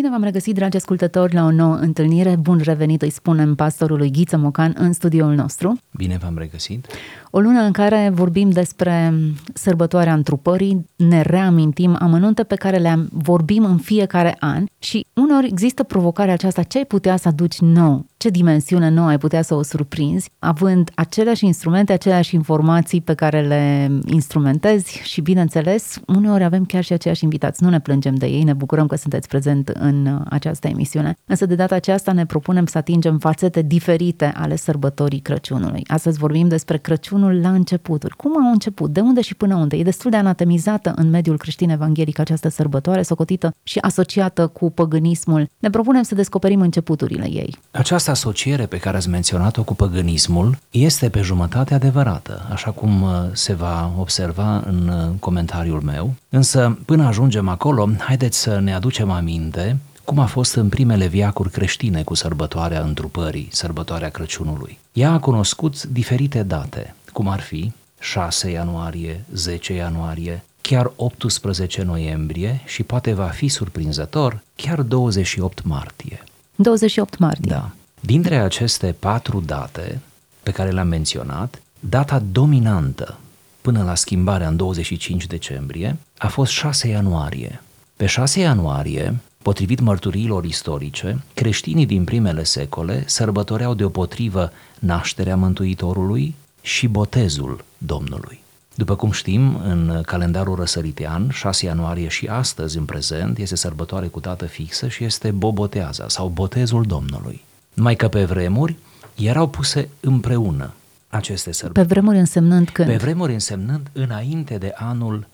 Bine v-am regăsit, dragi ascultători, la o nouă întâlnire. Bun revenit, îi spunem pastorului Ghiță Mocan în studioul nostru. Bine v-am regăsit! O lună în care vorbim despre sărbătoarea întrupării, ne reamintim amănunte pe care le vorbim în fiecare an și uneori există provocarea aceasta, ce ai putea să aduci nou ce dimensiune nouă ai putea să o surprinzi, având aceleași instrumente, aceleași informații pe care le instrumentezi și, bineînțeles, uneori avem chiar și aceiași invitați. Nu ne plângem de ei, ne bucurăm că sunteți prezent în această emisiune. Însă, de data aceasta, ne propunem să atingem fațete diferite ale sărbătorii Crăciunului. Astăzi vorbim despre Crăciunul la începuturi. Cum au început? De unde și până unde? E destul de anatemizată în mediul creștin evanghelic această sărbătoare, socotită și asociată cu păgânismul. Ne propunem să descoperim începuturile ei. Această asociere pe care ați menționat-o cu păgânismul este pe jumătate adevărată, așa cum uh, se va observa în uh, comentariul meu. Însă, până ajungem acolo, haideți să ne aducem aminte cum a fost în primele viacuri creștine cu sărbătoarea întrupării, sărbătoarea Crăciunului. Ea a cunoscut diferite date, cum ar fi 6 ianuarie, 10 ianuarie, chiar 18 noiembrie și poate va fi surprinzător, chiar 28 martie. 28 martie. Da. Dintre aceste patru date pe care le-am menționat, data dominantă până la schimbarea în 25 decembrie a fost 6 ianuarie. Pe 6 ianuarie, potrivit mărturiilor istorice, creștinii din primele secole sărbătoreau deopotrivă nașterea Mântuitorului și botezul Domnului. După cum știm, în calendarul răsăritean, 6 ianuarie și astăzi, în prezent, este sărbătoare cu dată fixă și este Boboteaza sau Botezul Domnului. Numai că pe vremuri erau puse împreună aceste sărbători. Pe vremuri însemnând când? Pe vremuri însemnând înainte de anul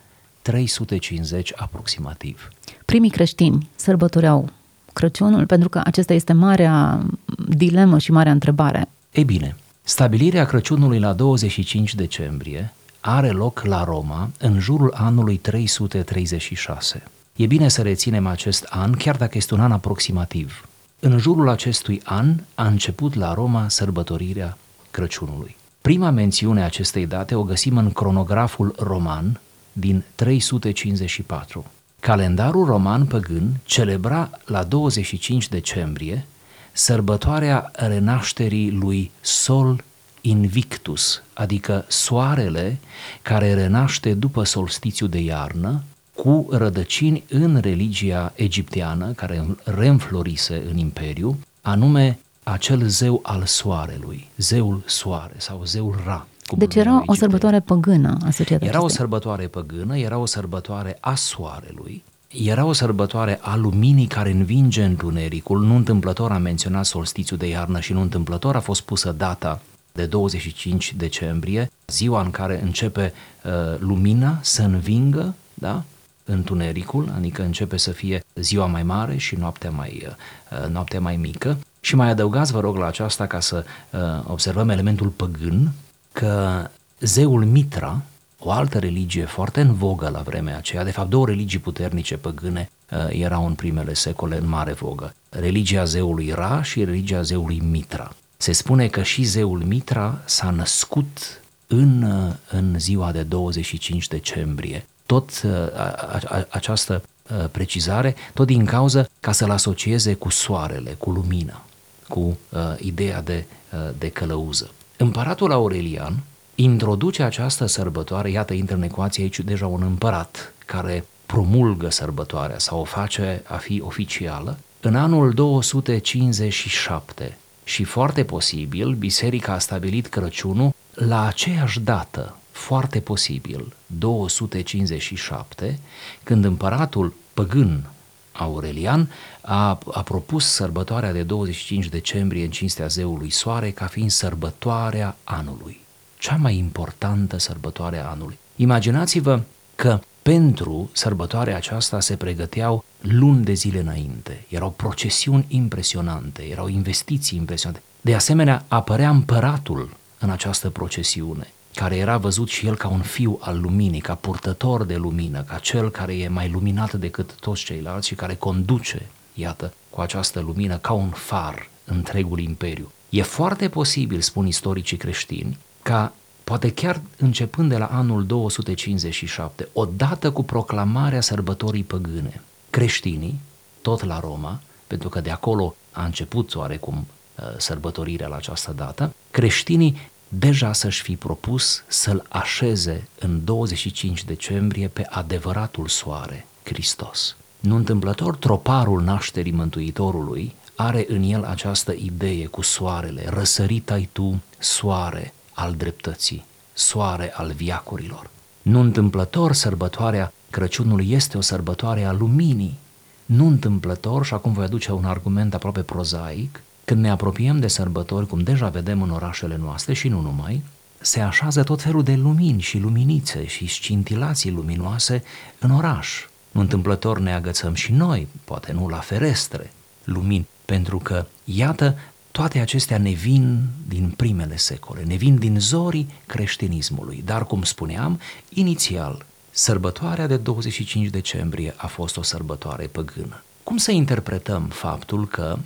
350 aproximativ. Primii creștini sărbătoreau Crăciunul pentru că acesta este marea dilemă și marea întrebare. Ei bine, stabilirea Crăciunului la 25 decembrie are loc la Roma în jurul anului 336. E bine să reținem acest an, chiar dacă este un an aproximativ. În jurul acestui an a început la Roma sărbătorirea Crăciunului. Prima mențiune a acestei date o găsim în cronograful roman din 354. Calendarul roman păgân celebra la 25 decembrie sărbătoarea renașterii lui Sol Invictus, adică soarele care renaște după solstițiu de iarnă, cu rădăcini în religia egipteană, care reînflorise în imperiu, anume acel zeu al soarelui, zeul soare sau zeul Ra. Deci era o sărbătoare păgână asociată Era o sărbătoare păgână, era o sărbătoare a soarelui, era o sărbătoare a luminii care învinge întunericul, nu întâmplător a menționat solstițiul de iarnă și nu întâmplător a fost pusă data de 25 decembrie, ziua în care începe uh, lumina să învingă, da? Întunericul, adică începe să fie ziua mai mare și noaptea mai, uh, noaptea mai mică. Și mai adăugați, vă rog, la aceasta ca să uh, observăm elementul păgân, că zeul Mitra, o altă religie foarte în vogă la vremea aceea, de fapt două religii puternice păgâne uh, erau în primele secole în mare vogă. Religia zeului Ra și religia zeului Mitra. Se spune că și zeul Mitra s-a născut în, uh, în ziua de 25 decembrie tot uh, a, a, această uh, precizare, tot din cauză ca să-l asocieze cu soarele, cu lumina, cu uh, ideea de, uh, de călăuză. Împăratul Aurelian introduce această sărbătoare, iată, intră în ecuație aici deja un împărat care promulgă sărbătoarea sau o face a fi oficială, în anul 257 și foarte posibil biserica a stabilit Crăciunul la aceeași dată, foarte posibil, 257, când împăratul păgân Aurelian a, a propus sărbătoarea de 25 decembrie în cinstea zeului Soare ca fiind sărbătoarea anului, cea mai importantă sărbătoare a anului. Imaginați-vă că pentru sărbătoarea aceasta se pregăteau luni de zile înainte. Erau procesiuni impresionante, erau investiții impresionante. De asemenea, apărea împăratul în această procesiune, care era văzut și el ca un fiu al luminii, ca purtător de lumină, ca cel care e mai luminat decât toți ceilalți și care conduce, iată, cu această lumină ca un far întregul imperiu. E foarte posibil, spun istoricii creștini, ca poate chiar începând de la anul 257, odată cu proclamarea sărbătorii păgâne, creștinii, tot la Roma, pentru că de acolo a început oarecum uh, sărbătorirea la această dată, creștinii deja să-și fi propus să-l așeze în 25 decembrie pe adevăratul soare, Hristos. Nu întâmplător, troparul nașterii Mântuitorului are în el această idee cu soarele, răsărit ai tu, soare al dreptății, soare al viacurilor. Nu întâmplător, sărbătoarea Crăciunului este o sărbătoare a luminii. Nu întâmplător, și acum voi aduce un argument aproape prozaic, când ne apropiem de sărbători, cum deja vedem în orașele noastre și nu numai, se așează tot felul de lumini și luminițe și scintilații luminoase în oraș. Nu întâmplător ne agățăm și noi, poate nu la ferestre, lumini, pentru că, iată, toate acestea ne vin din primele secole, ne vin din zorii creștinismului. Dar, cum spuneam, inițial, sărbătoarea de 25 decembrie a fost o sărbătoare păgână. Cum să interpretăm faptul că uh,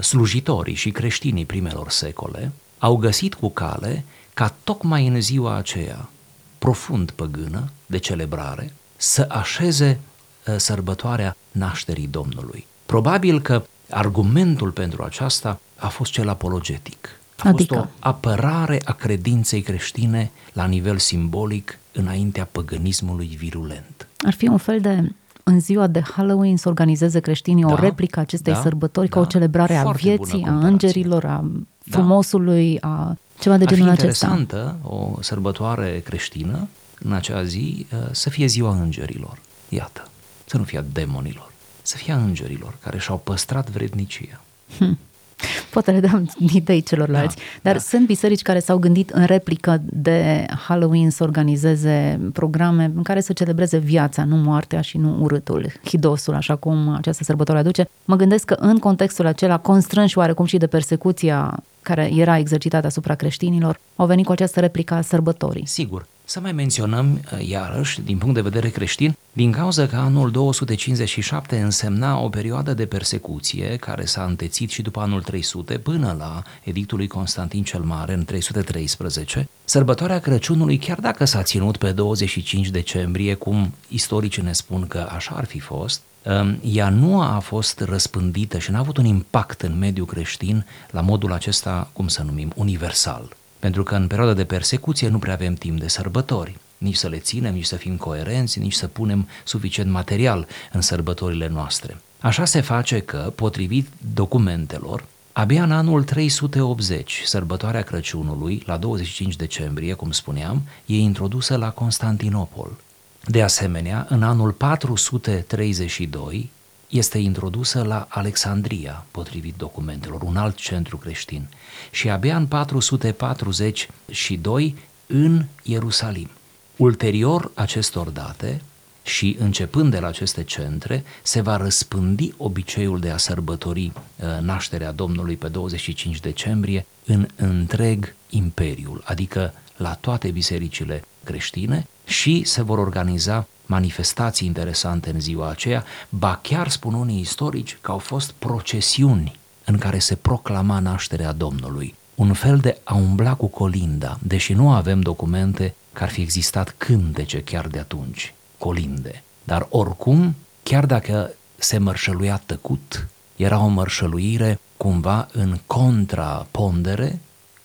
slujitorii și creștinii primelor secole au găsit cu cale ca tocmai în ziua aceea, profund păgână, de celebrare, să așeze uh, sărbătoarea nașterii Domnului. Probabil că argumentul pentru aceasta a fost cel apologetic. A adică? fost o apărare a credinței creștine la nivel simbolic înaintea păgânismului virulent. Ar fi un fel de în ziua de Halloween să organizeze creștinii da, o replică a acestei da, sărbători da, ca o celebrare a vieții, a îngerilor, a da. frumosului, da. a ceva de genul acesta. Ar fi interesantă o sărbătoare creștină în acea zi uh, să fie ziua îngerilor. Iată, să nu fie a demonilor, să fie a îngerilor care și-au păstrat vrednicia. Hm. Poate le dăm idei celorlalți. Da, Dar da. sunt biserici care s-au gândit în replică de Halloween să organizeze programe în care să celebreze viața, nu moartea și nu urâtul, hidosul, așa cum această sărbătoare aduce. Mă gândesc că în contextul acela, constrânși oarecum și de persecuția care era exercitată asupra creștinilor, au venit cu această replică a sărbătorii. Sigur, să mai menționăm, uh, iarăși, din punct de vedere creștin, din cauza că anul 257 însemna o perioadă de persecuție care s-a întețit și după anul 300 până la edictul lui Constantin cel Mare în 313, sărbătoarea Crăciunului, chiar dacă s-a ținut pe 25 decembrie, cum istoricii ne spun că așa ar fi fost, um, ea nu a fost răspândită și n-a avut un impact în mediul creștin la modul acesta, cum să numim, universal. Pentru că în perioada de persecuție nu prea avem timp de sărbători, nici să le ținem, nici să fim coerenți, nici să punem suficient material în sărbătorile noastre. Așa se face că, potrivit documentelor, abia în anul 380, sărbătoarea Crăciunului, la 25 decembrie, cum spuneam, e introdusă la Constantinopol. De asemenea, în anul 432, este introdusă la Alexandria, potrivit documentelor, un alt centru creștin, și abia în 442 în Ierusalim. Ulterior acestor date și începând de la aceste centre, se va răspândi obiceiul de a sărbători uh, nașterea Domnului pe 25 decembrie în întreg imperiul, adică la toate bisericile creștine și se vor organiza manifestații interesante în ziua aceea, ba chiar spun unii istorici că au fost procesiuni în care se proclama nașterea Domnului. Un fel de a umbla cu colinda, deși nu avem documente că ar fi existat cântece chiar de atunci, colinde. Dar oricum, chiar dacă se mărșăluia tăcut, era o mărșăluire cumva în contrapondere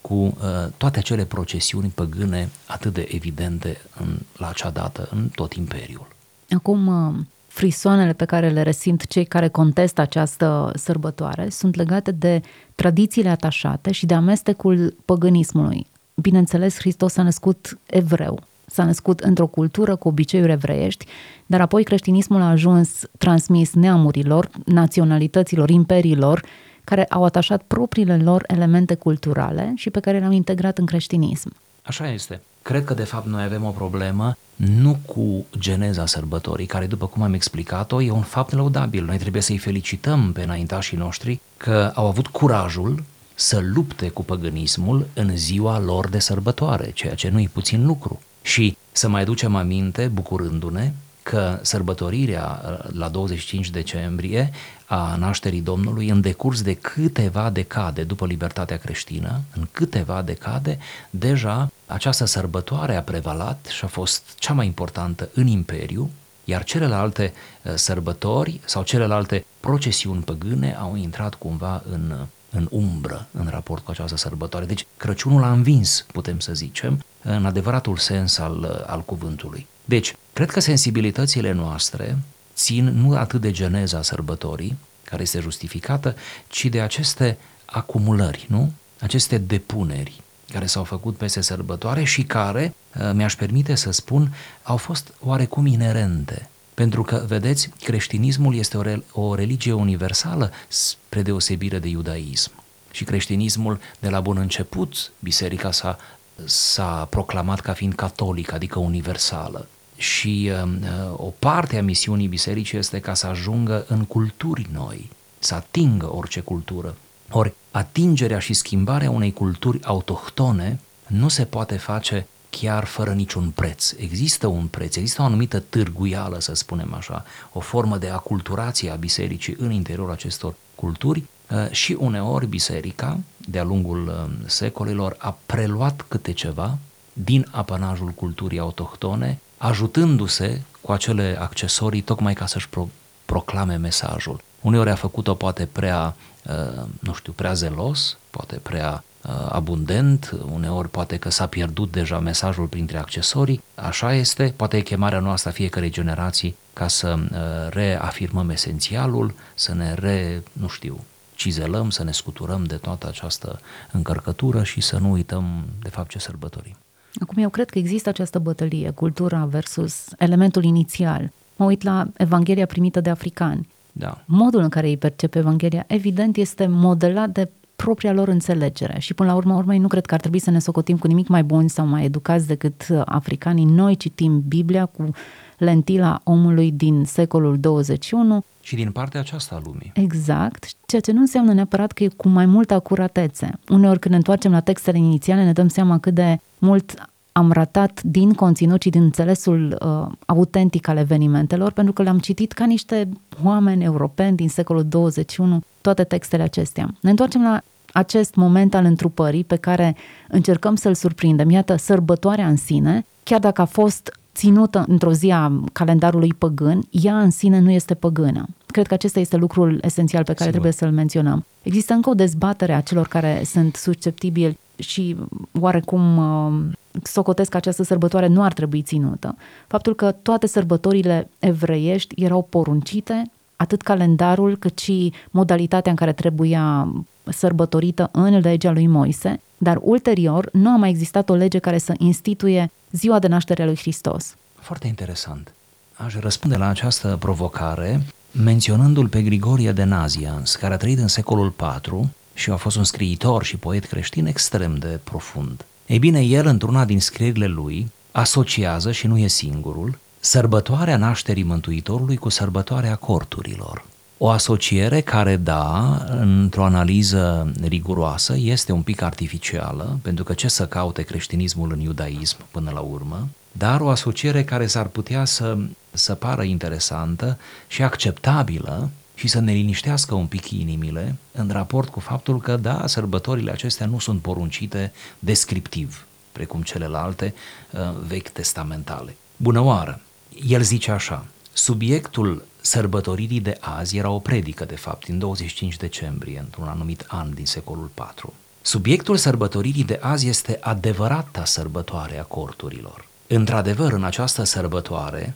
cu uh, toate acele procesiuni păgâne atât de evidente în, la acea dată în tot imperiul. Acum, uh, frisoanele pe care le resimt cei care contestă această sărbătoare sunt legate de tradițiile atașate și de amestecul păgânismului. Bineînțeles, Hristos s-a născut evreu, s-a născut într-o cultură cu obiceiuri evreiești, dar apoi creștinismul a ajuns transmis neamurilor, naționalităților, imperiilor, care au atașat propriile lor elemente culturale și pe care le-au integrat în creștinism. Așa este. Cred că de fapt noi avem o problemă nu cu geneza sărbătorii, care după cum am explicat-o e un fapt laudabil. Noi trebuie să-i felicităm pe înaintașii noștri că au avut curajul să lupte cu păgânismul în ziua lor de sărbătoare, ceea ce nu e puțin lucru. Și să mai ducem aminte, bucurându-ne, că sărbătorirea uh, la 25 decembrie a nașterii Domnului în decurs de câteva decade după libertatea creștină, în câteva decade, deja această sărbătoare a prevalat și a fost cea mai importantă în imperiu, iar celelalte uh, sărbători sau celelalte procesiuni păgâne au intrat cumva în, în umbră în raport cu această sărbătoare. Deci Crăciunul a învins, putem să zicem, în adevăratul sens al, uh, al cuvântului. Deci, cred că sensibilitățile noastre țin nu atât de geneza sărbătorii, care este justificată, ci de aceste acumulări, nu? Aceste depuneri care s-au făcut peste sărbătoare și care, uh, mi-aș permite să spun, au fost oarecum inerente. Pentru că, vedeți, creștinismul este o, re- o religie universală spre deosebire de iudaism. Și creștinismul, de la bun început, biserica s-a, s-a proclamat ca fiind catolică, adică universală și uh, o parte a misiunii bisericii este ca să ajungă în culturi noi, să atingă orice cultură. Ori atingerea și schimbarea unei culturi autohtone nu se poate face chiar fără niciun preț. Există un preț, există o anumită târguială, să spunem așa, o formă de aculturație a bisericii în interiorul acestor culturi uh, și uneori biserica, de-a lungul uh, secolilor, a preluat câte ceva din apanajul culturii autohtone ajutându-se cu acele accesorii tocmai ca să-și pro- proclame mesajul. Uneori a făcut-o poate prea, uh, nu știu, prea zelos, poate prea uh, abundent, uneori poate că s-a pierdut deja mesajul printre accesorii, așa este, poate e chemarea noastră a fiecarei generații ca să uh, reafirmăm esențialul, să ne re, nu știu, cizelăm, să ne scuturăm de toată această încărcătură și să nu uităm de fapt ce sărbătorim. Acum eu cred că există această bătălie, cultura versus elementul inițial. Mă uit la Evanghelia primită de africani. Da. Modul în care îi percepe Evanghelia, evident, este modelat de propria lor înțelegere și până la urmă urmei nu cred că ar trebui să ne socotim cu nimic mai buni sau mai educați decât africanii. Noi citim Biblia cu lentila omului din secolul 21. Și din partea aceasta a lumii. Exact, ceea ce nu înseamnă neapărat că e cu mai multă acuratețe. Uneori când ne întoarcem la textele inițiale ne dăm seama cât de mult am ratat din conținut și din înțelesul uh, autentic al evenimentelor, pentru că le-am citit ca niște oameni europeni din secolul 21, toate textele acestea. Ne întoarcem la acest moment al întrupării pe care încercăm să-l surprindem. Iată, sărbătoarea în sine, chiar dacă a fost ținută într-o zi a calendarului păgân, ea în sine nu este păgână. Cred că acesta este lucrul esențial pe care Sigur. trebuie să-l menționăm. Există încă o dezbatere a celor care sunt susceptibili și oarecum uh, socotesc că această sărbătoare nu ar trebui ținută. Faptul că toate sărbătorile evreiești erau poruncite, atât calendarul cât și modalitatea în care trebuia sărbătorită în legea lui Moise, dar ulterior nu a mai existat o lege care să instituie ziua de naștere a lui Hristos. Foarte interesant. Aș răspunde la această provocare menționându-l pe Grigorie de Nazians, care a trăit în secolul IV și a fost un scriitor și poet creștin extrem de profund. Ei bine, el, într-una din scrierile lui, asociază, și nu e singurul, sărbătoarea nașterii Mântuitorului cu sărbătoarea corturilor. O asociere care, da, într-o analiză riguroasă, este un pic artificială, pentru că ce să caute creștinismul în iudaism până la urmă, dar o asociere care s-ar putea să, să pară interesantă și acceptabilă și să ne liniștească un pic inimile în raport cu faptul că, da, sărbătorile acestea nu sunt poruncite descriptiv, precum celelalte uh, vechi testamentale. Bună oară! El zice așa, subiectul sărbătoririi de azi era o predică, de fapt, din 25 decembrie, într-un anumit an din secolul IV. Subiectul sărbătoririi de azi este adevărata sărbătoare a corturilor. Într-adevăr, în această sărbătoare,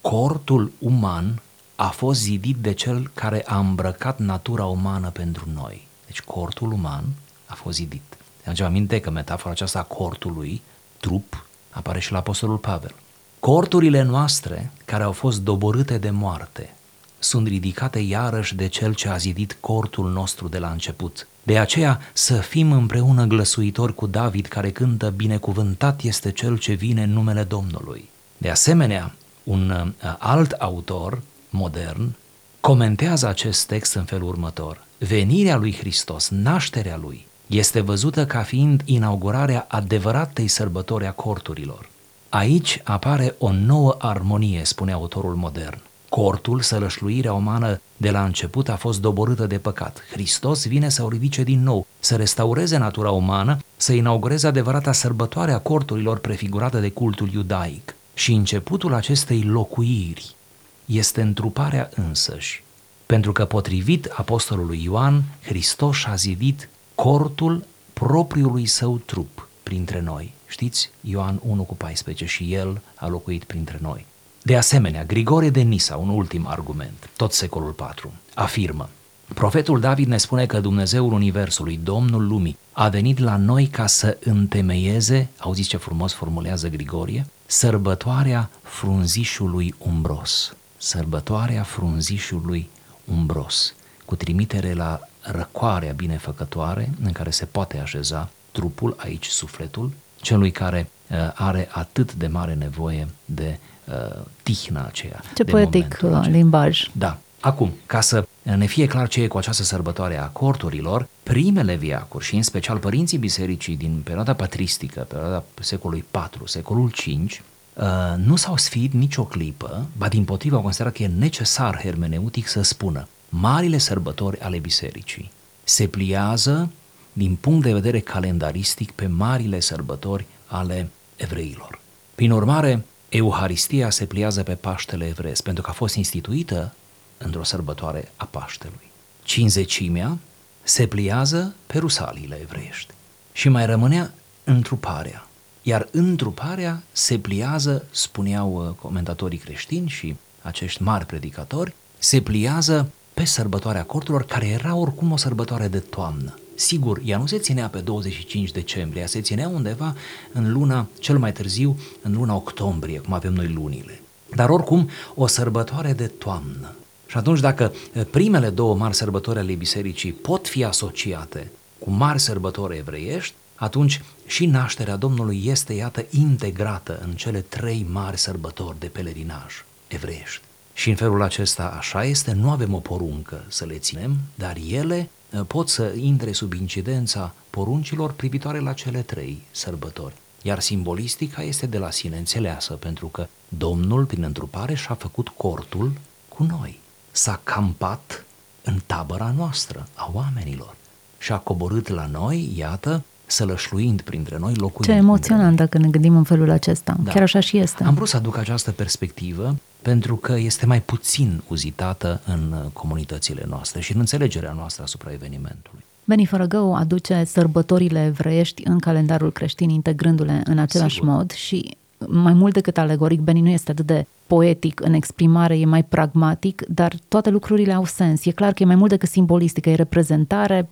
cortul uman a fost zidit de cel care a îmbrăcat natura umană pentru noi. Deci cortul uman a fost zidit. Ne aminte că metafora aceasta a cortului, trup, apare și la Apostolul Pavel. Corturile noastre, care au fost doborâte de moarte, sunt ridicate iarăși de cel ce a zidit cortul nostru de la început. De aceea să fim împreună glăsuitori cu David care cântă binecuvântat este cel ce vine în numele Domnului. De asemenea, un uh, alt autor modern comentează acest text în felul următor. Venirea lui Hristos, nașterea lui, este văzută ca fiind inaugurarea adevăratei sărbători a corturilor. Aici apare o nouă armonie, spune autorul modern. Cortul, sălășluirea umană de la început a fost doborâtă de păcat. Hristos vine să o ridice din nou, să restaureze natura umană, să inaugureze adevărata sărbătoare a corturilor prefigurată de cultul iudaic. Și începutul acestei locuiri este întruparea însăși, pentru că potrivit apostolului Ioan, Hristos a zidit cortul propriului său trup printre noi. Știți? Ioan 1 cu 14 și el a locuit printre noi. De asemenea, Grigore de Nisa, un ultim argument, tot secolul 4, afirmă Profetul David ne spune că Dumnezeul Universului, Domnul Lumii, a venit la noi ca să întemeieze, auziți ce frumos formulează Grigorie, sărbătoarea frunzișului umbros. Sărbătoarea frunzișului umbros, cu trimitere la răcoarea binefăcătoare în care se poate așeza trupul, aici sufletul, celui care uh, are atât de mare nevoie de uh, tihna aceea. Ce de poetic uh, acela. limbaj. Da. Acum, ca să ne fie clar ce e cu această sărbătoare a corturilor, primele viacuri și în special părinții bisericii din perioada patristică, perioada secolului IV, secolul V, uh, nu s-au sfiit nicio clipă, ba din potrivă au considerat că e necesar hermeneutic să spună marile sărbători ale bisericii se pliază din punct de vedere calendaristic pe marile sărbători ale evreilor. Prin urmare, Euharistia se pliază pe Paștele evreiesc, pentru că a fost instituită într-o sărbătoare a Paștelui. Cinzecimea se pliază pe rusaliile evreiești și mai rămânea întruparea. Iar întruparea se pliază, spuneau uh, comentatorii creștini și acești mari predicatori, se pliază pe sărbătoarea corturilor, care era oricum o sărbătoare de toamnă. Sigur, ea nu se ținea pe 25 decembrie, ea se ținea undeva în luna, cel mai târziu, în luna octombrie, cum avem noi lunile. Dar oricum, o sărbătoare de toamnă. Și atunci, dacă primele două mari sărbători ale bisericii pot fi asociate cu mari sărbători evreiești, atunci și nașterea Domnului este, iată, integrată în cele trei mari sărbători de pelerinaj evreiești. Și în felul acesta așa este, nu avem o poruncă să le ținem, dar ele uh, pot să intre sub incidența poruncilor privitoare la cele trei sărbători. Iar simbolistica este de la sine înțeleasă, pentru că Domnul, prin întrupare, și-a făcut cortul cu noi. S-a campat în tabăra noastră, a oamenilor. Și a coborât la noi, iată, sălășluind printre noi, locuind Ce emoționant dacă ne gândim în felul acesta. Da. Chiar așa și este. Am vrut să aduc această perspectivă pentru că este mai puțin uzitată în comunitățile noastre și în înțelegerea noastră asupra evenimentului. Beni Fărăgău aduce sărbătorile evreiești în calendarul creștin, integrându-le în același Sigur. mod și mai mult decât alegoric, Beni nu este atât de poetic în exprimare, e mai pragmatic, dar toate lucrurile au sens. E clar că e mai mult decât simbolistică, e reprezentare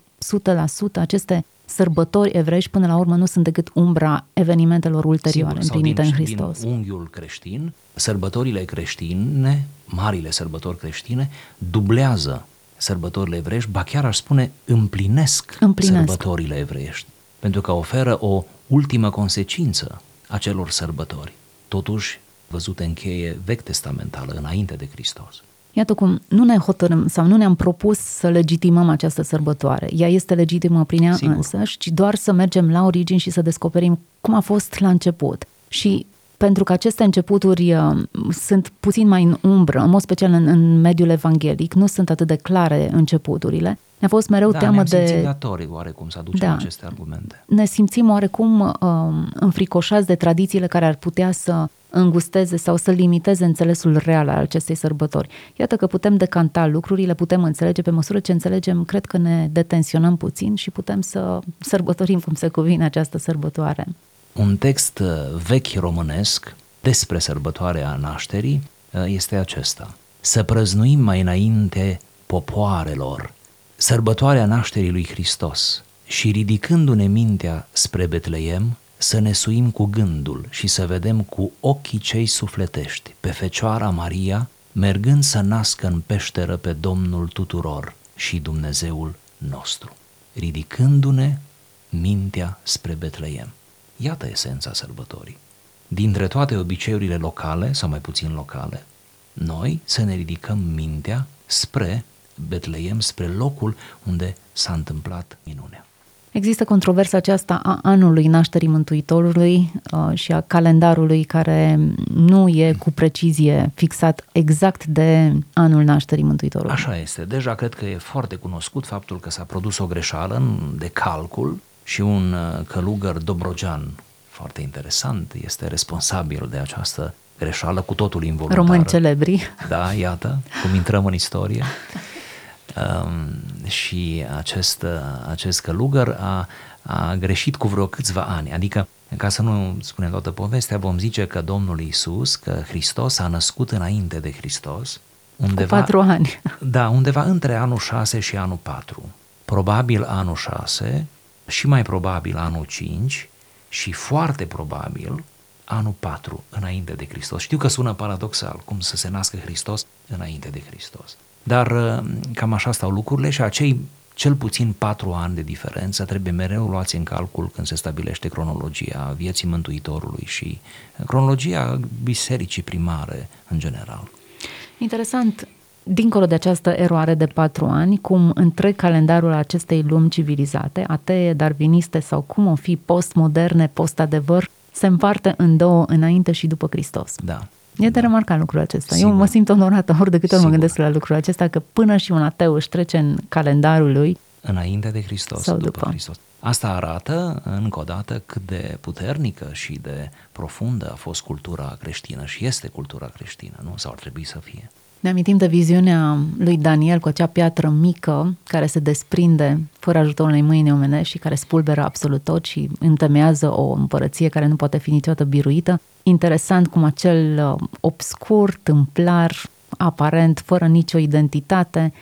100%. Aceste sărbători evrești până la urmă nu sunt decât umbra evenimentelor ulterioare Sigur, împlinite din, în Hristos. Din unghiul creștin, sărbătorile creștine, marile sărbători creștine, dublează sărbătorile evreiești, ba chiar aș spune împlinesc, Împlinesc. sărbătorile evreiești, pentru că oferă o ultimă consecință acelor sărbători, totuși văzute în cheie vechi testamentală, înainte de Hristos. Iată cum nu ne hotărâm sau nu ne-am propus să legitimăm această sărbătoare. Ea este legitimă prin ea Sigur. însăși, ci doar să mergem la origini și să descoperim cum a fost la început. Și pentru că aceste începuturi uh, sunt puțin mai în umbră, în mod special în, în mediul evanghelic, nu sunt atât de clare începuturile, ne-a fost mereu da, teamă ne-am de... simțit datori oarecum să aducem Da. aceste argumente. ne simțim oarecum uh, înfricoșați de tradițiile care ar putea să îngusteze sau să limiteze înțelesul real al acestei sărbători. Iată că putem decanta lucrurile, putem înțelege, pe măsură ce înțelegem, cred că ne detenționăm puțin și putem să sărbătorim cum se cuvine această sărbătoare. Un text uh, vechi românesc despre sărbătoarea nașterii uh, este acesta. Să prăznuim mai înainte popoarelor sărbătoarea nașterii lui Hristos și ridicându-ne mintea spre Betleem, să ne suim cu gândul și să vedem cu ochii cei sufletești pe Fecioara Maria, mergând să nască în peșteră pe Domnul tuturor și Dumnezeul nostru, ridicându-ne mintea spre Betleem. Iată esența sărbătorii. Dintre toate obiceiurile locale, sau mai puțin locale, noi să ne ridicăm mintea spre Betleem, spre locul unde s-a întâmplat minunea. Există controversa aceasta a anului nașterii Mântuitorului uh, și a calendarului care nu e cu precizie fixat exact de anul nașterii Mântuitorului. Așa este. Deja cred că e foarte cunoscut faptul că s-a produs o greșeală de calcul și un uh, călugăr dobrogean foarte interesant este responsabil de această greșeală cu totul involuntară. Români celebri. Da, iată, cum intrăm în istorie. Um, și acest, acest călugăr a, a greșit cu vreo câțiva ani, adică ca să nu spunem toată povestea, vom zice că Domnul Isus, că Hristos a născut înainte de Hristos, undeva, cu patru ani. Da, undeva între anul 6 și anul 4. Probabil anul 6 și mai probabil anul 5 și foarte probabil anul 4 înainte de Hristos. Știu că sună paradoxal, cum să se nască Hristos înainte de Hristos. Dar uh, cam așa stau lucrurile și acei cel puțin patru ani de diferență trebuie mereu luați în calcul când se stabilește cronologia vieții Mântuitorului și cronologia bisericii primare în general. Interesant, dincolo de această eroare de patru ani, cum întreg calendarul acestei lumi civilizate, atee, darwiniste sau cum o fi postmoderne, post-adevăr, se împarte în două înainte și după Hristos. Da. E de remarcat lucrul acesta. Sigur. Eu mă simt onorată ori de câte ori mă gândesc la lucrul acesta, că până și un ateu își trece în calendarul lui Înainte de Hristos, sau după, după Hristos. Asta arată, încă o dată, cât de puternică și de profundă a fost cultura creștină și este cultura creștină, nu? Sau ar trebui să fie. Ne amintim de viziunea lui Daniel cu acea piatră mică care se desprinde fără ajutorul unei mâini omenești și care spulberă absolut tot și întemeiază o împărăție care nu poate fi niciodată biruită. Interesant cum acel uh, obscur, tâmplar, aparent, fără nicio identitate,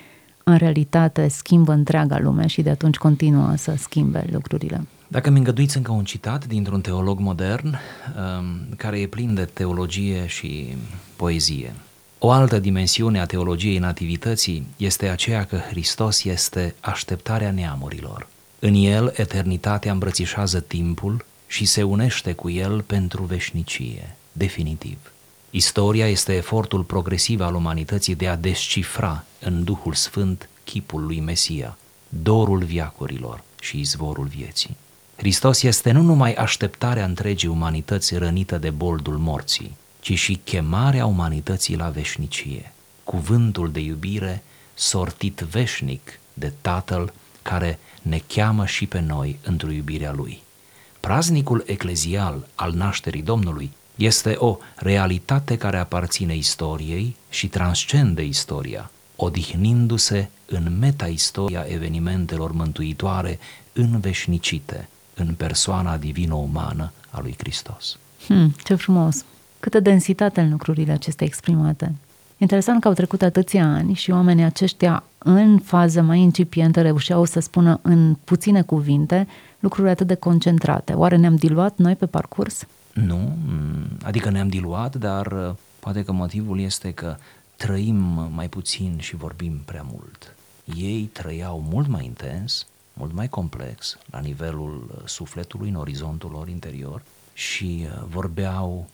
în realitate schimbă întreaga lume și de atunci continuă să schimbe lucrurile. Dacă mi îngăduiți încă un citat dintr-un teolog modern um, care e plin de teologie și poezie. O altă dimensiune a teologiei nativității este aceea că Hristos este așteptarea neamurilor. În El, eternitatea îmbrățișează timpul și se unește cu El pentru veșnicie, definitiv. Istoria este efortul progresiv al umanității de a descifra în Duhul Sfânt chipul lui Mesia, dorul viacurilor și izvorul vieții. Hristos este nu numai așteptarea întregii umanități rănită de boldul morții, ci și chemarea umanității la veșnicie, cuvântul de iubire sortit veșnic de Tatăl care ne cheamă și pe noi într-o iubirea Lui. Praznicul eclezial al nașterii Domnului este o realitate care aparține istoriei și transcende istoria, odihnindu-se în meta-istoria evenimentelor mântuitoare înveșnicite în persoana divină-umană a lui Hristos. Hmm, ce frumos! Câtă densitate în lucrurile acestea exprimate. Interesant că au trecut atâția ani și oamenii aceștia în fază mai incipientă reușeau să spună în puține cuvinte lucruri atât de concentrate. Oare ne-am diluat noi pe parcurs? Nu, mm, adică ne-am diluat, dar uh, poate că motivul este că trăim mai puțin și vorbim prea mult. Ei trăiau mult mai intens, mult mai complex, la nivelul uh, sufletului, în orizontul lor interior și uh, vorbeau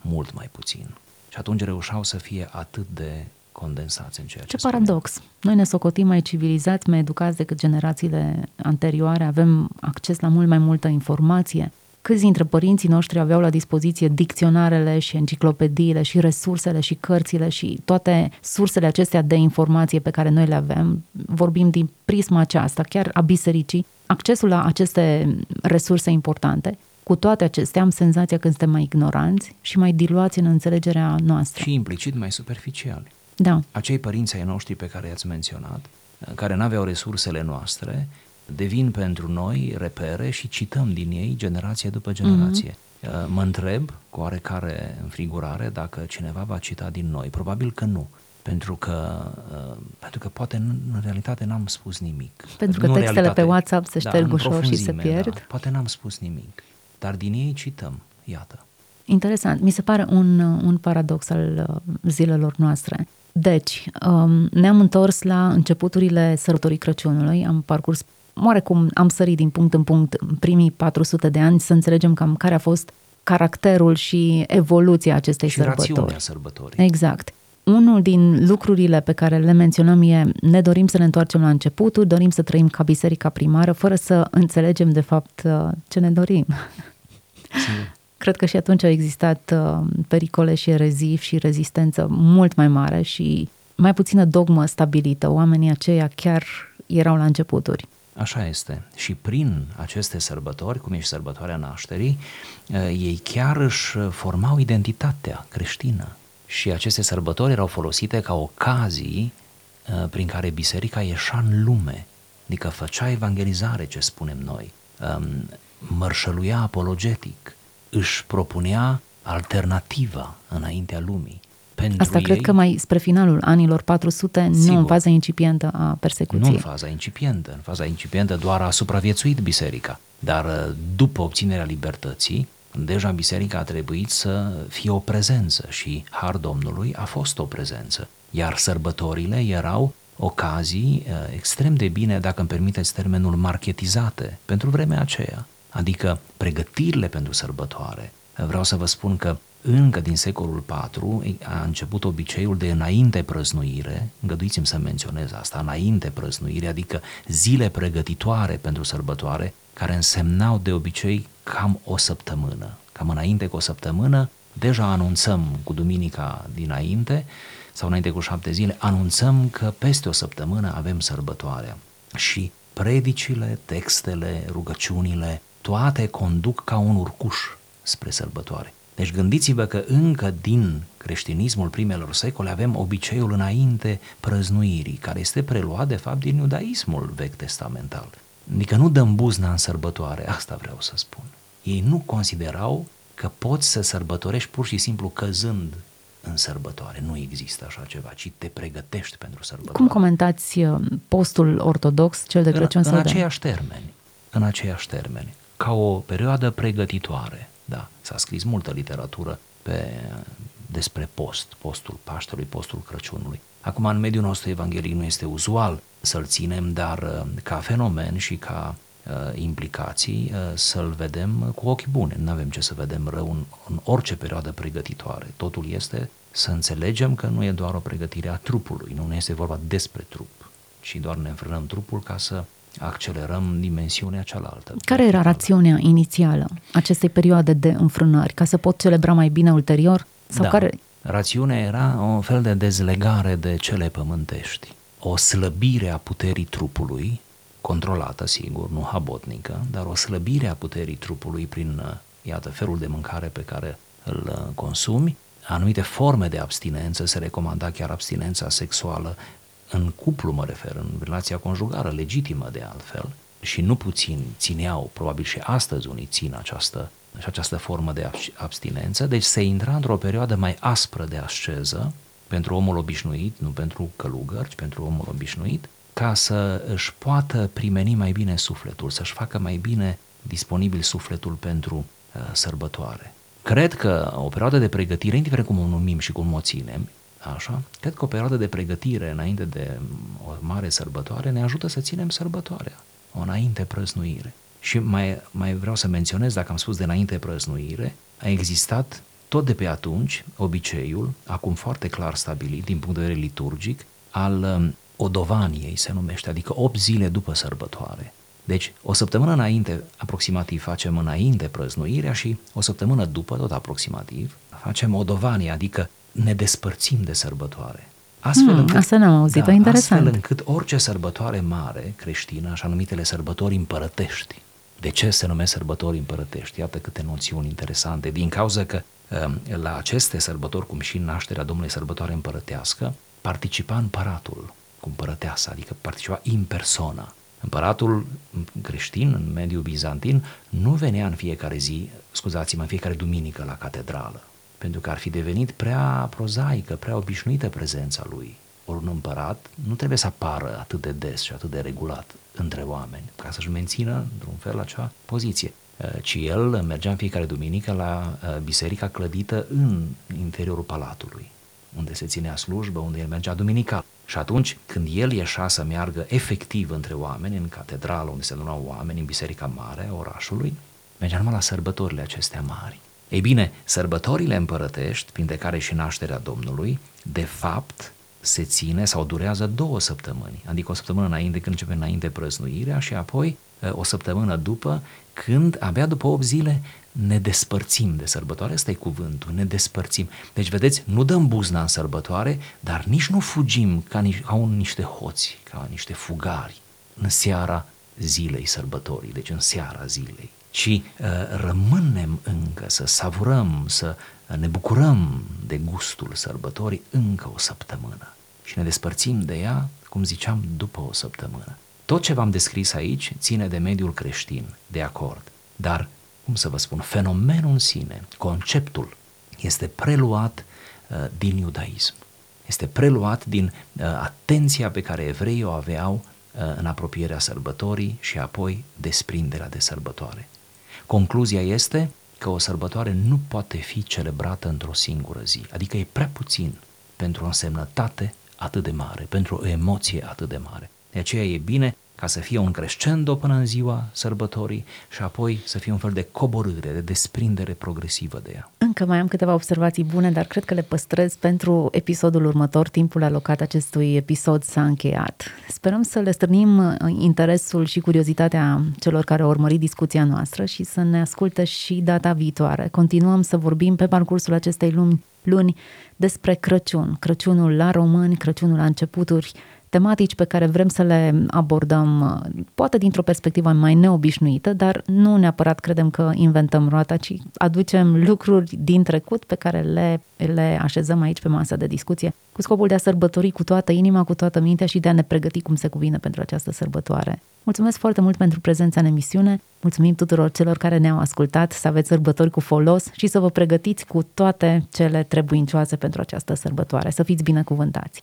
mult mai puțin. Și atunci reușeau să fie atât de condensați în ceea ce Ce spuneam. paradox! Noi ne socotim mai civilizați, mai educați decât generațiile anterioare, avem acces la mult mai multă informație. Câți dintre părinții noștri aveau la dispoziție dicționarele și enciclopediile și resursele și cărțile și toate sursele acestea de informație pe care noi le avem? Vorbim din prisma aceasta, chiar a bisericii, accesul la aceste resurse importante cu toate acestea, am senzația că suntem mai ignoranți și mai diluați în înțelegerea noastră. Și implicit mai superficiali. Da. Acei părinți ai noștri pe care i-ați menționat, care nu aveau resursele noastre, devin pentru noi repere și cităm din ei generație după generație. Mm-hmm. Mă întreb, cu oarecare înfrigurare, dacă cineva va cita din noi. Probabil că nu. Pentru că, uh, pentru că poate în, în realitate n-am spus nimic. Pentru că nu textele realitate, pe WhatsApp se șterg da, ușor și se pierd. Da, poate n-am spus nimic dar din ei cităm, iată. Interesant. Mi se pare un, un paradox al uh, zilelor noastre. Deci, um, ne-am întors la începuturile sărbătorii Crăciunului, am parcurs oarecum am sărit din punct în punct în primii 400 de ani să înțelegem cam care a fost caracterul și evoluția acestei și sărbători. sărbătorii. Exact. Unul din lucrurile pe care le menționăm e ne dorim să ne întoarcem la începutul, dorim să trăim ca biserica primară, fără să înțelegem de fapt uh, ce ne dorim. Cred că și atunci au existat uh, pericole și erezii și rezistență mult mai mare și mai puțină dogmă stabilită. Oamenii aceia chiar erau la începuturi. Așa este. Și prin aceste sărbători, cum e și sărbătoarea nașterii, eh, ei chiar își formau identitatea creștină. Și aceste sărbători erau folosite ca ocazii eh, prin care biserica ieșea în lume, adică făcea evangelizare, ce spunem noi, ehm, mărșăluia apologetic, își propunea alternativa înaintea lumii pentru Asta ei, cred că mai spre finalul anilor 400, sigur, nu în faza incipientă a persecuției. Nu în faza incipientă. În faza incipientă doar a supraviețuit biserica. Dar uh, după obținerea libertății, deja biserica a trebuit să fie o prezență și har Domnului a fost o prezență. Iar sărbătorile erau ocazii uh, extrem de bine, dacă îmi permiteți termenul, marketizate pentru vremea aceea. Adică pregătirile pentru sărbătoare. Vreau să vă spun că încă din secolul IV a început obiceiul de înainte prăznuire, îngăduiți-mi să menționez asta, înainte prăznuire, adică zile pregătitoare pentru sărbătoare, care însemnau de obicei cam o săptămână. Cam înainte cu o săptămână, deja anunțăm cu duminica dinainte sau înainte cu șapte zile, anunțăm că peste o săptămână avem sărbătoarea. Și predicile, textele, rugăciunile, toate conduc ca un urcuș spre sărbătoare. Deci gândiți-vă că încă din creștinismul primelor secole avem obiceiul înainte prăznuirii, care este preluat de fapt din iudaismul vechi testamental. Adică nu dăm buzna în sărbătoare, asta vreau să spun. Ei nu considerau că poți să sărbătorești pur și simplu căzând în sărbătoare. Nu există așa ceva, ci te pregătești pentru sărbătoare. Cum comentați uh, postul ortodox, cel de Crăciun în, sau în aceiași termeni. În aceiași termeni. Ca o perioadă pregătitoare da, s-a scris multă literatură pe, despre post, postul Paștelui, postul Crăciunului. Acum, în mediul nostru evanghelic nu este uzual să-l ținem, dar uh, ca fenomen și ca uh, implicații uh, să-l vedem cu ochi buni. Nu avem ce să vedem rău în, în orice perioadă pregătitoare. Totul este să înțelegem că nu e doar o pregătire a trupului, nu este vorba despre trup, ci doar ne înfrânăm trupul ca să accelerăm dimensiunea cealaltă. Care era rațiunea inițială acestei perioade de înfrânări? Ca să pot celebra mai bine ulterior? Sau da. care... Rațiunea era un fel de dezlegare de cele pământești, o slăbire a puterii trupului, controlată, sigur, nu habotnică, dar o slăbire a puterii trupului prin, iată, felul de mâncare pe care îl consumi, anumite forme de abstinență, se recomanda chiar abstinența sexuală. În cuplu mă refer, în relația conjugală, legitimă de altfel, și nu puțin țineau, probabil și astăzi unii țin această, și această formă de abstinență, deci se intra într-o perioadă mai aspră de asceză pentru omul obișnuit, nu pentru călugări, ci pentru omul obișnuit, ca să își poată primeni mai bine sufletul, să-și facă mai bine disponibil sufletul pentru uh, sărbătoare. Cred că o perioadă de pregătire, indiferent cum o numim și cum o ținem, Așa? Cred că o perioadă de pregătire înainte de o mare sărbătoare ne ajută să ținem sărbătoarea, o înainte prăznuire. Și mai, mai vreau să menționez, dacă am spus de înainte prăznuire, a existat tot de pe atunci obiceiul, acum foarte clar stabilit din punct de vedere liturgic, al um, odovaniei se numește, adică 8 zile după sărbătoare. Deci, o săptămână înainte, aproximativ, facem înainte prăznuirea și o săptămână după, tot aproximativ, facem odovanie, adică ne despărțim de sărbătoare. Astfel hmm, încât, asta n-am auzit, da, interesant. Astfel încât orice sărbătoare mare creștină, așa numitele sărbători împărătești, de ce se numesc sărbători împărătești? Iată câte noțiuni interesante. Din cauza că um, la aceste sărbători, cum și în nașterea Domnului sărbătoare împărătească, participa împăratul cu împărăteasa, adică participa în persona. Împăratul creștin în mediul bizantin nu venea în fiecare zi, scuzați-mă, în fiecare duminică la catedrală pentru că ar fi devenit prea prozaică, prea obișnuită prezența lui. Ori un împărat nu trebuie să apară atât de des și atât de regulat între oameni, ca să-și mențină, într-un fel, acea poziție. Uh, ci el mergea în fiecare duminică la uh, biserica clădită în interiorul palatului. unde se ținea slujbă, unde el mergea duminical. Și atunci, când el ieșea să meargă efectiv între oameni, în catedrală unde se adunau oameni, în biserica mare a orașului, mergea numai la sărbătorile acestea mari. Ei bine, sărbătorile împărătești, printre care și nașterea Domnului, de fapt se ține sau durează două săptămâni, adică o săptămână înainte când începe înainte prăznuirea și apoi o săptămână după, când abia după 8 zile ne despărțim de sărbătoare, ăsta e cuvântul, ne despărțim. Deci, vedeți, nu dăm buzna în sărbătoare, dar nici nu fugim ca, ni- ca un, niște hoți, ca niște fugari în seara zilei sărbătorii, deci în seara zilei, ci uh, rămânem încă să savurăm, să ne bucurăm de gustul sărbătorii încă o săptămână și ne despărțim de ea, cum ziceam, după o săptămână. Tot ce v-am descris aici ține de mediul creștin, de acord, dar, cum să vă spun, fenomenul în sine, conceptul, este preluat uh, din iudaism. Este preluat din uh, atenția pe care evreii o aveau uh, în apropierea sărbătorii și apoi desprinderea de sărbătoare. Concluzia este că o sărbătoare nu poate fi celebrată într-o singură zi, adică e prea puțin pentru o însemnătate atât de mare, pentru o emoție atât de mare. De aceea e bine ca să fie un crescendo până în ziua sărbătorii și apoi să fie un fel de coborâre, de desprindere progresivă de ea. Încă mai am câteva observații bune, dar cred că le păstrez pentru episodul următor. Timpul alocat acestui episod s-a încheiat. Sperăm să le strânim interesul și curiozitatea celor care au urmărit discuția noastră și să ne asculte și data viitoare. Continuăm să vorbim pe parcursul acestei luni, luni despre Crăciun. Crăciunul la români, Crăciunul la începuturi, tematici pe care vrem să le abordăm, poate dintr-o perspectivă mai neobișnuită, dar nu neapărat credem că inventăm roata, ci aducem lucruri din trecut pe care le, le așezăm aici pe masa de discuție, cu scopul de a sărbători cu toată inima, cu toată mintea și de a ne pregăti cum se cuvine pentru această sărbătoare. Mulțumesc foarte mult pentru prezența în emisiune, mulțumim tuturor celor care ne-au ascultat, să aveți sărbători cu folos și să vă pregătiți cu toate cele trebuincioase pentru această sărbătoare. Să fiți binecuvântați!